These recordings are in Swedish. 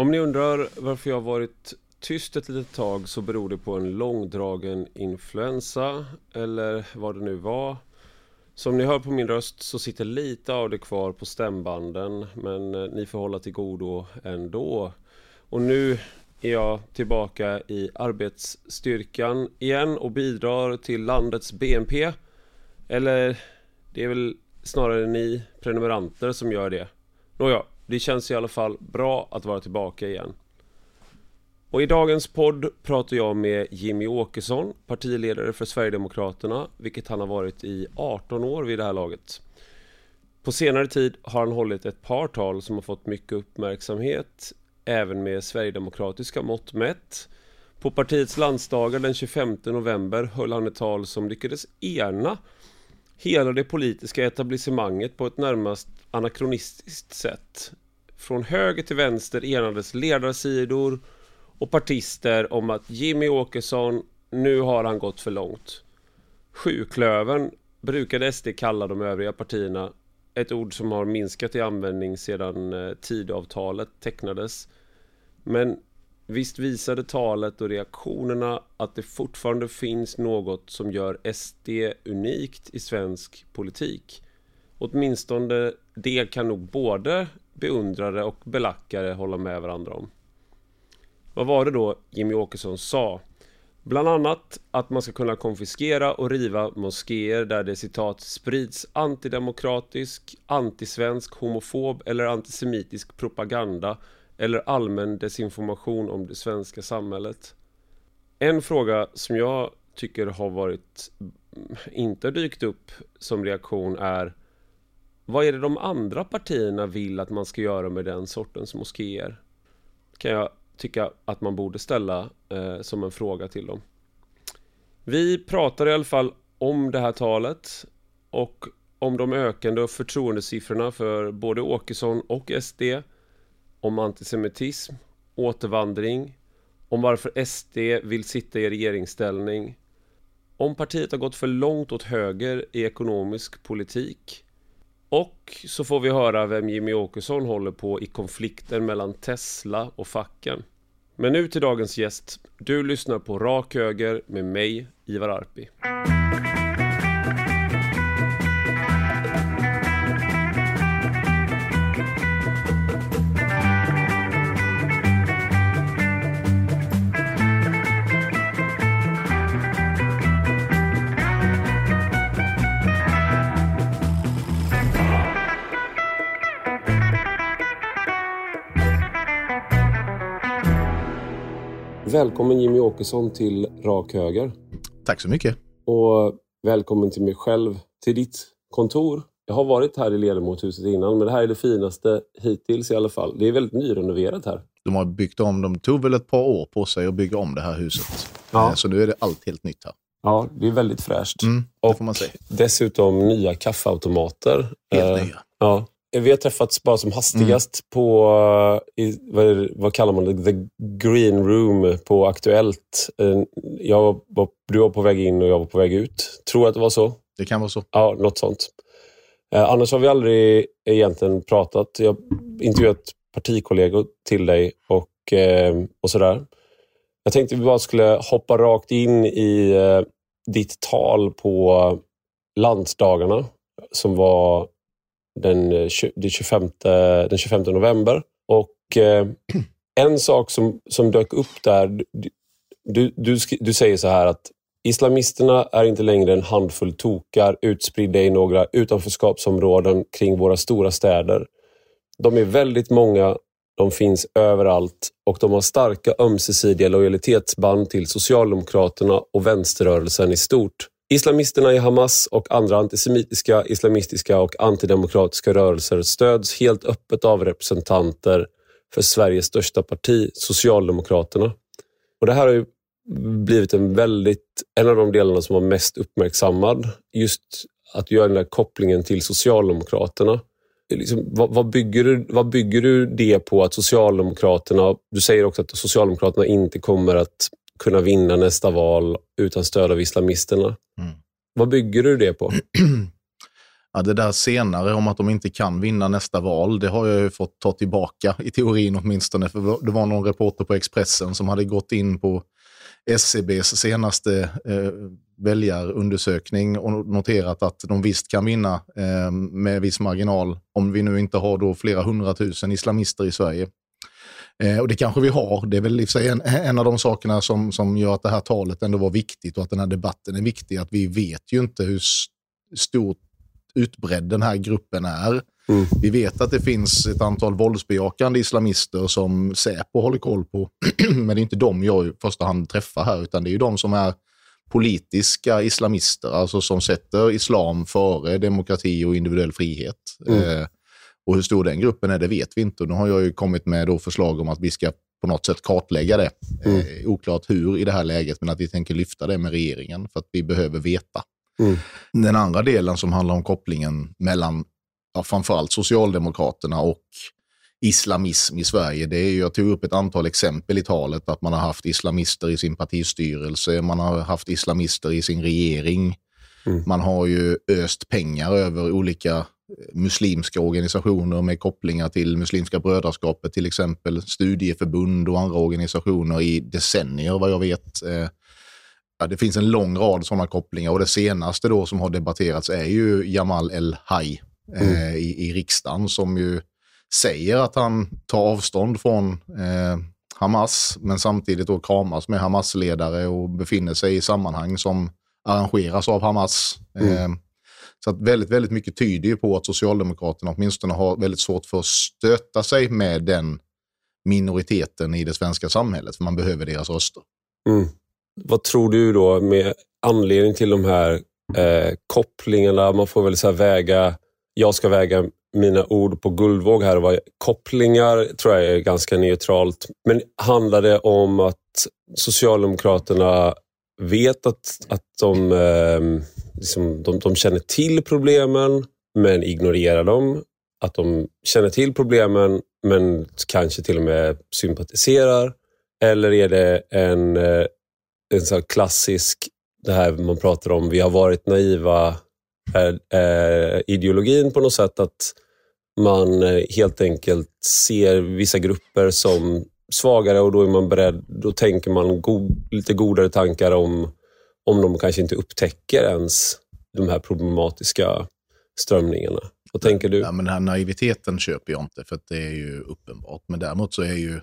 Om ni undrar varför jag varit tyst ett litet tag så beror det på en långdragen influensa eller vad det nu var. Som ni hör på min röst så sitter lite av det kvar på stämbanden men eh, ni får hålla till godo ändå. Och nu är jag tillbaka i arbetsstyrkan igen och bidrar till landets BNP. Eller det är väl snarare ni prenumeranter som gör det. Nåja, det känns i alla fall bra att vara tillbaka igen. Och i dagens podd pratar jag med Jimmy Åkesson, partiledare för Sverigedemokraterna, vilket han har varit i 18 år vid det här laget. På senare tid har han hållit ett par tal som har fått mycket uppmärksamhet, även med sverigedemokratiska mått mätt. På partiets landsdagar den 25 november höll han ett tal som lyckades ena hela det politiska etablissemanget på ett närmast anakronistiskt sätt. Från höger till vänster enades ledarsidor och partister om att Jimmy Åkesson, nu har han gått för långt. Sjuklövern brukade SD kalla de övriga partierna, ett ord som har minskat i användning sedan eh, tidavtalet tecknades. Men visst visade talet och reaktionerna att det fortfarande finns något som gör SD unikt i svensk politik. Åtminstone det kan nog både beundrare och belackare hålla med varandra om. Vad var det då Jimmy Åkesson sa? Bland annat att man ska kunna konfiskera och riva moskéer där det citat sprids antidemokratisk, antisvensk, homofob eller antisemitisk propaganda eller allmän desinformation om det svenska samhället. En fråga som jag tycker har varit mm, inte dykt upp som reaktion är vad är det de andra partierna vill att man ska göra med den sortens moskéer? Kan jag tycka att man borde ställa eh, som en fråga till dem. Vi pratar i alla fall om det här talet och om de ökande förtroendesiffrorna för både Åkesson och SD, om antisemitism, återvandring, om varför SD vill sitta i regeringsställning, om partiet har gått för långt åt höger i ekonomisk politik och så får vi höra vem Jimmy Åkesson håller på i konflikten mellan Tesla och facken. Men nu till dagens gäst. Du lyssnar på Rak Höger med mig, Ivar Arpi. Välkommen Jimmy Åkesson till Rak Höger. Tack så mycket. Och välkommen till mig själv, till ditt kontor. Jag har varit här i ledamotshuset innan, men det här är det finaste hittills i alla fall. Det är väldigt nyrenoverat här. De har byggt om, de tog väl ett par år på sig att bygga om det här huset. Ja. Eh, Så nu är det allt helt nytt här. Ja, det är väldigt fräscht. Mm, det och får man säga. dessutom nya kaffeautomater. Helt Eh, nya. Ja. Vi har träffats bara som hastigast på, eh, i, vad, vad kallar man det, the green room på Aktuellt. Eh, Jag var, du var på väg in och jag var på väg ut. Tror att det var så. Det kan vara så. Ja, något sånt. Eh, annars har vi aldrig egentligen pratat. Jag har intervjuat partikollegor till dig och, eh, och sådär. Jag tänkte vi bara skulle hoppa rakt in i eh, ditt tal på landsdagarna som var den, eh, 25, den 25 november. Och eh, en sak som, som dök upp där, du, du, du säger så här att Islamisterna är inte längre en handfull tokar utspridda i några utanförskapsområden kring våra stora städer. De är väldigt många, de finns överallt och de har starka ömsesidiga lojalitetsband till Socialdemokraterna och vänsterrörelsen i stort. Islamisterna i Hamas och andra antisemitiska, islamistiska och antidemokratiska rörelser stöds helt öppet av representanter för Sveriges största parti, Socialdemokraterna. Och Det här har ju blivit en väldigt, en av de delarna som var mest uppmärksammad. Just att göra den där kopplingen till Socialdemokraterna. Liksom, vad, vad, bygger du, vad bygger du det på att Socialdemokraterna, du säger också att Socialdemokraterna inte kommer att kunna vinna nästa val utan stöd av islamisterna. Mm. Vad bygger du det på? Ja, det där senare om att de inte kan vinna nästa val, det har jag ju fått ta tillbaka i teorin åtminstone. För det var någon reporter på Expressen som hade gått in på SCBs senaste eh, väljarundersökning och noterat att de visst kan vinna eh, med viss marginal om vi nu inte har då flera hundratusen islamister i Sverige. Eh, och det kanske vi har. Det är väl sig en, en av de sakerna som, som gör att det här talet ändå var viktigt och att den här debatten är viktig. Att vi vet ju inte hur stort utbredd den här gruppen är. Mm. Vi vet att det finns ett antal våldsbejakande islamister som Säpo håller koll på. Men det är inte de jag i första hand träffar här, utan det är ju de som är politiska islamister, alltså som sätter islam före demokrati och individuell frihet. Mm. Eh, och hur stor den gruppen är, det vet vi inte. Och nu har jag ju kommit med då förslag om att vi ska på något sätt kartlägga det. Mm. Eh, oklart hur i det här läget, men att vi tänker lyfta det med regeringen för att vi behöver veta. Mm. Den andra delen som handlar om kopplingen mellan ja, framförallt Socialdemokraterna och islamism i Sverige. Det är, jag tog upp ett antal exempel i talet, att man har haft islamister i sin partistyrelse, man har haft islamister i sin regering. Mm. Man har ju öst pengar över olika muslimska organisationer med kopplingar till Muslimska brödraskapet, till exempel studieförbund och andra organisationer i decennier vad jag vet. Eh, ja, det finns en lång rad sådana kopplingar och det senaste då som har debatterats är ju Jamal El-Haj eh, mm. i, i riksdagen som ju säger att han tar avstånd från eh, Hamas, men samtidigt då kramas med Hamas-ledare och befinner sig i sammanhang som arrangeras av Hamas. Mm. Eh, så att väldigt, väldigt mycket tyder ju på att Socialdemokraterna åtminstone har väldigt svårt för att stöta sig med den minoriteten i det svenska samhället, för man behöver deras röster. Mm. Vad tror du då med anledning till de här eh, kopplingarna? Man får väl så väga, jag ska väga mina ord på guldvåg här. Var kopplingar tror jag är ganska neutralt. Men handlar det om att Socialdemokraterna vet att, att de, eh, liksom, de, de känner till problemen men ignorerar dem? Att de känner till problemen men kanske till och med sympatiserar? Eller är det en, eh, en sån klassisk, det här man pratar om, vi har varit naiva är, ideologin på något sätt att man helt enkelt ser vissa grupper som svagare och då är man beredd, då tänker man go lite godare tankar om, om de kanske inte upptäcker ens de här problematiska strömningarna. Vad tänker du? Ja, men den här naiviteten köper jag inte, för det är ju uppenbart. Men däremot så är ju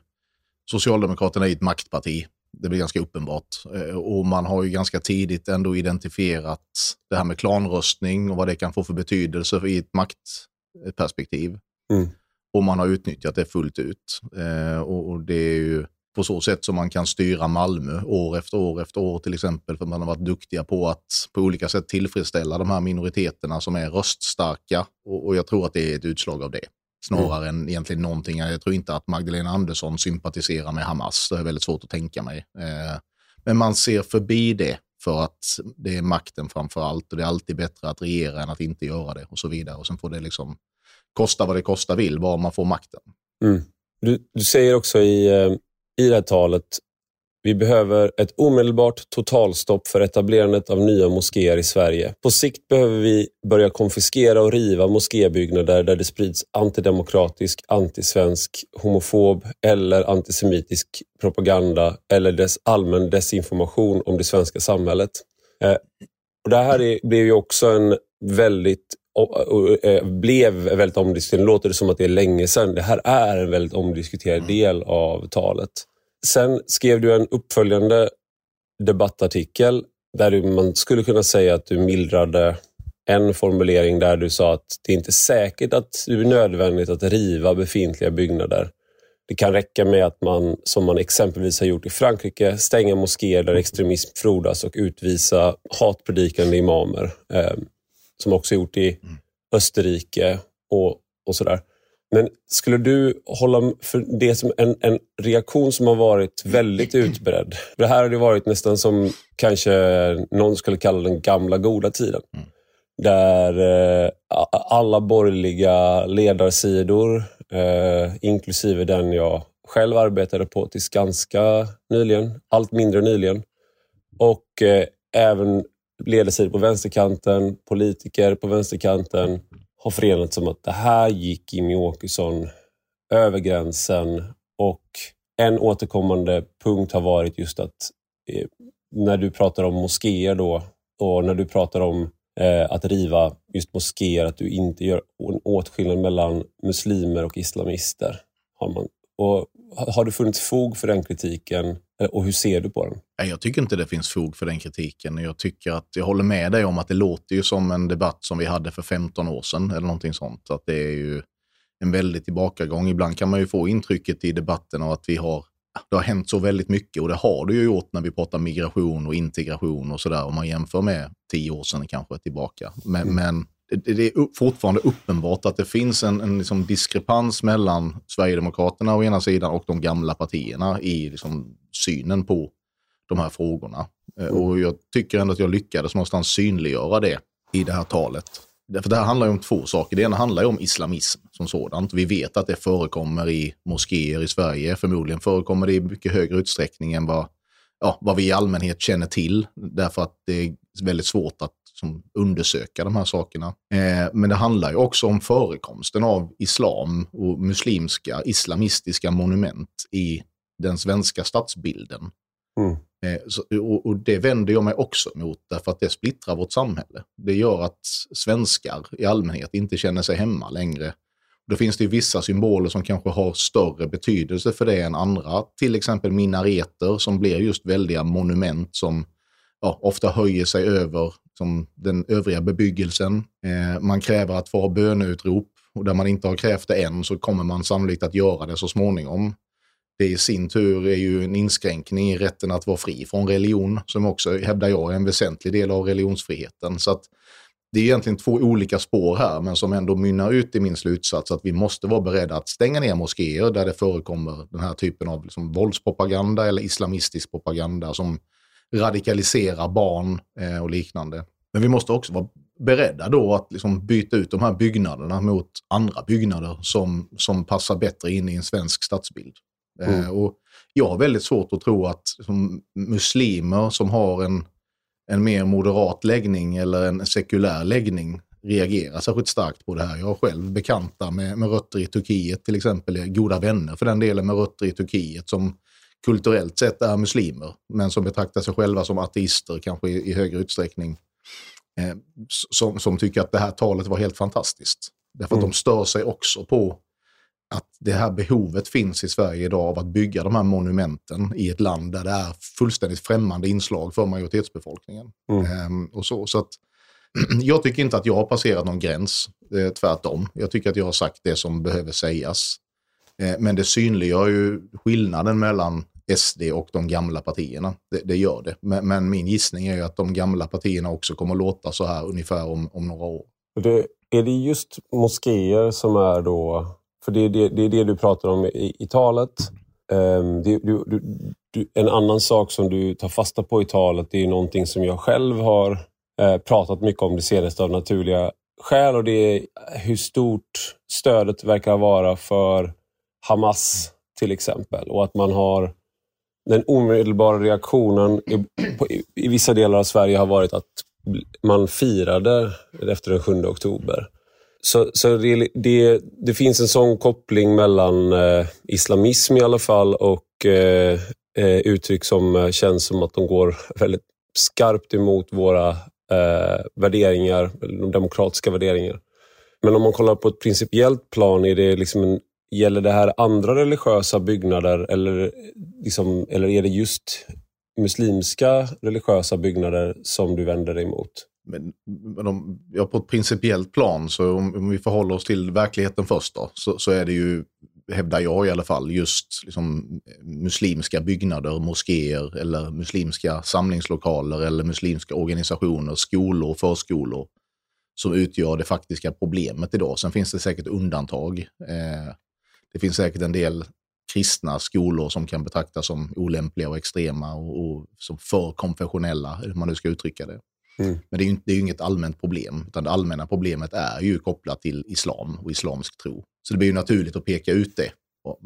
Socialdemokraterna ett maktparti det blir ganska uppenbart. Eh, och man har ju ganska tidigt ändå identifierat det här med klanröstning och vad det kan få för betydelse i ett maktperspektiv. Mm. Och man har utnyttjat det fullt ut. Eh, och det är ju på så sätt som man kan styra Malmö år efter år efter år till exempel. För man har varit duktiga på att på olika sätt tillfredsställa de här minoriteterna som är röststarka. Och, jag tror att det är ett utslag av det snarare mm. än egentligen någonting. Jag tror inte att Magdalena Andersson sympatiserar med Hamas. Det är väldigt svårt att tänka mig. Eh, men man ser förbi det för att det är makten framför allt och det är alltid bättre att regera än att inte göra det och så vidare. Och sen får det liksom kosta vad det kosta vill, bara man får makten. Mm. Du, du, säger också i, eh, i det här talet vi behöver ett omedelbart totalstopp för etablerandet av nya moskéer i Sverige. På sikt behöver vi börja konfiskera och riva moskébyggnader där det sprids antidemokratisk, antisvensk, homofob eller antisemitisk propaganda eller dess allmän desinformation om det svenska samhället. Eh, och det här är, blev ju också en väldigt eh, blev väldigt omdiskuterad. Nu låter det som att det är länge sedan. Det här är en väldigt omdiskuterad del av talet. Sen skrev du en uppföljande debattartikel där man skulle kunna säga att du mildrade en formulering där du sa att det är inte säkert att det är nödvändigt att riva befintliga byggnader. Det kan räcka med att man, som man exempelvis har gjort i Frankrike, stänga moskéer där extremism frodas och utvisa hatpredikande imamer. Som också gjort i Österrike och, och sådär. Men skulle du hålla för det som en, en reaktion som har varit väldigt utbredd? Det här har det varit nästan som kanske någon skulle kalla den gamla goda tiden. Mm. Där eh, alla borgerliga ledarsidor, eh, inklusive den jag själv arbetade på tills ganska nyligen, allt mindre nyligen, och eh, även ledarsidor på vänsterkanten, politiker på vänsterkanten har förenats om att det här gick Jimmy Åkesson över gränsen och en återkommande punkt har varit just att eh, när du pratar om moskéer då och när du pratar om eh, att riva just moskéer, att du inte gör en åtskillnad mellan muslimer och islamister. Har, man, och har det funnits fog för den kritiken och hur ser du på den? Jag tycker inte det finns fog för den kritiken. Jag tycker att jag håller med dig om att det låter ju som en debatt som vi hade för 15 år sedan eller någonting sånt. Att det är ju en väldig tillbakagång. Ibland kan man ju få intrycket i debatten av att vi har det har hänt så väldigt mycket och det har det ju gjort när vi pratar migration och integration och sådär om man jämför med tio år sedan kanske tillbaka. Men, mm. men det, det, är fortfarande uppenbart att det finns en, en liksom diskrepans mellan Sverigedemokraterna å ena sidan och de gamla partierna i liksom synen på de här frågorna. Mm. Och jag tycker ändå att jag lyckades någonstans synliggöra det i det här talet. För det här handlar ju om två saker. Det ena handlar ju om islamism som sådant. Vi vet att det förekommer i moskéer i Sverige. Förmodligen förekommer det i mycket högre utsträckning än vad, ja, vad vi i allmänhet känner till. Därför att det är väldigt svårt att som, undersöka de här sakerna. Eh, men det handlar ju också om förekomsten av islam och muslimska, islamistiska monument i den svenska stadsbilden. Mm. Eh, så, och, och, det vänder jag mig också emot därför att det splittrar vårt samhälle. Det gör att svenskar i allmänhet inte känner sig hemma längre. Då finns det vissa symboler som kanske har större betydelse för det än andra. Till exempel minareter som blir just väldiga monument som ja, ofta höjer sig över som den övriga bebyggelsen. Eh, man kräver att få ha böneutrop och där man inte har krävt det än så kommer man sannolikt att göra det så småningom. Det i sin tur är ju en inskränkning i rätten att vara fri från religion, som också, hävdar jag, är en väsentlig del av religionsfriheten. Så att det är egentligen två olika spår här, men som ändå mynnar ut i min slutsats att vi måste vara beredda att stänga ner moskéer där det förekommer den här typen av liksom våldspropaganda eller islamistisk propaganda som radikaliserar barn eh, och liknande. Men vi måste också vara beredda då att liksom byta ut de här byggnaderna mot andra byggnader som, som passar bättre in i en svensk stadsbild. Mm. Eh, och jag har väldigt svårt att tro att som muslimer som har en, en mer moderat läggning eller en sekulär läggning reagerar särskilt starkt på det här. Jag har själv bekanta med, med rötter i Turkiet, till exempel goda vänner för den delen med rötter i Turkiet som kulturellt sett är muslimer, men som betraktar sig själva som ateister, kanske i, i högre utsträckning. Eh, som, som tycker att det här talet var helt fantastiskt. Därför mm. att de stör sig också på att det här behovet finns i Sverige idag av att bygga de här monumenten i ett land där det är fullständigt främmande inslag för majoritetsbefolkningen. Mm. Ehm, och så, så att, jag tycker inte att jag har passerat någon gräns, eh, tvärtom. Jag tycker att jag har sagt det som behöver sägas. Eh, men det synliggör ju skillnaden mellan SD och de gamla partierna. Det, det gör det. Men, men, min gissning är ju att de gamla partierna också kommer låta så här ungefär om, om några år. Det, är det just moskéer som är då för det är det, det, är det du pratar om i, i talet. Um, det, du, du, du, en annan sak som du tar fasta på i talet, det är någonting som jag själv har uh, pratat mycket om det senaste av naturliga skäl och det är hur stort stödet verkar vara för Hamas till exempel. Och att man har den omedelbara reaktionen i, på, i, i vissa delar av Sverige har varit att man firade efter den 7 oktober. Så, så det, det, det, finns en sån koppling mellan eh, islamism i alla fall och eh, eh uttryck som eh, känns som att de går väldigt skarpt emot våra eh, värderingar, de demokratiska värderingar. Men om man kollar på ett principiellt plan, är det liksom en, gäller det här andra religiösa byggnader eller, liksom, eller är det just muslimska religiösa byggnader som du vänder dig emot? Men, men om, ja, på ett principiellt plan, så om, om, vi förhåller oss till verkligheten först då, så, så är det ju, hävdar jag i alla fall, just liksom, eh, muslimska byggnader, moskéer eller muslimska samlingslokaler eller muslimska organisationer, skolor, förskolor som utgör det faktiska problemet idag. Sen finns det säkert undantag. Eh, det finns säkert en del kristna skolor som kan betraktas som olämpliga och extrema och, och som för konfessionella, hur man nu ska uttrycka det. Mm. Men det är ju det är inget allmänt problem, utan det allmänna problemet är ju kopplat till islam och islamsk tro. Så det blir ju naturligt att peka ut det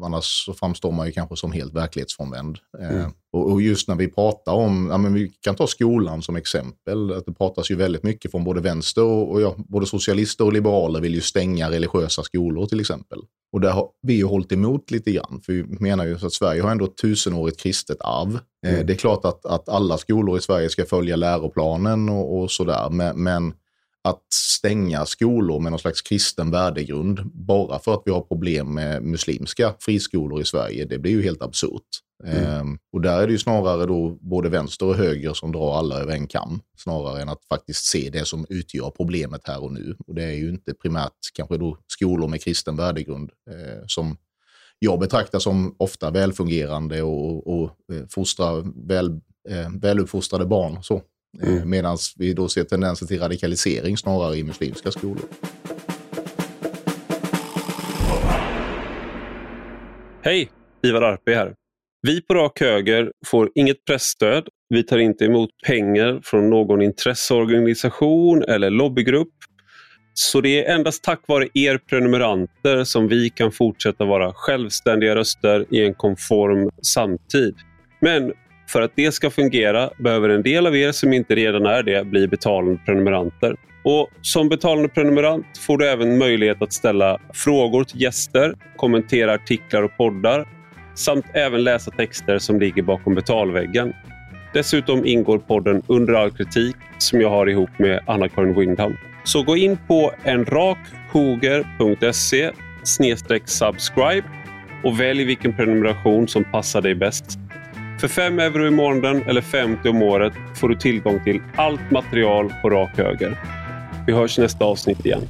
annars så framstår man ju kanske som helt verklighetsfrånvänd. Eh, mm. Och, och, just när vi pratar om, ja, men vi kan ta skolan som exempel, att det pratas ju väldigt mycket från både vänster och, och ja, både socialister och liberaler vill ju stänga religiösa skolor till exempel. Och där har vi ju hållit emot lite grann, för vi menar ju att Sverige har ändå ett tusenårigt kristet arv. Eh, mm. Det är klart att, att alla skolor i Sverige ska följa läroplanen och, och sådär, men, men att stänga skolor med någon slags kristen värdegrund bara för att vi har problem med muslimska friskolor i Sverige, det blir ju helt absurt. Mm. Ehm, och där är det ju snarare då både vänster och höger som drar alla över en kam, snarare än att faktiskt se det som utgör problemet här och nu. Och det är ju inte primärt kanske då skolor med kristen värdegrund eh, som jag betraktar som ofta välfungerande och, och eh, fostrar väl, eh, väluppfostrade barn. Så. Eh, mm. Medan vi då ser tendenser till radikalisering snarare i muslimska skolor. Hej! Ivar Arpi här. Vi på Rak Höger får inget pressstöd. Vi tar inte emot pengar från någon intresseorganisation eller lobbygrupp. Så det är endast tack vare er prenumeranter som vi kan fortsätta vara självständiga röster i en konform samtid. Men för att det ska fungera behöver en del av er som inte redan är det bli betalande prenumeranter. Och Som betalande prenumerant får du även möjlighet att ställa frågor till gäster, kommentera artiklar och poddar samt även läsa texter som ligger bakom betalväggen. Dessutom ingår podden Under all kritik som jag har ihop med Anna-Karin Windham. Så gå in på enrakhoger.se subscribe och välj vilken prenumeration som passar dig bäst. För 5 euro i månaden eller 50 om året får du tillgång till allt material på rak höger. Vi hörs i nästa avsnitt igen.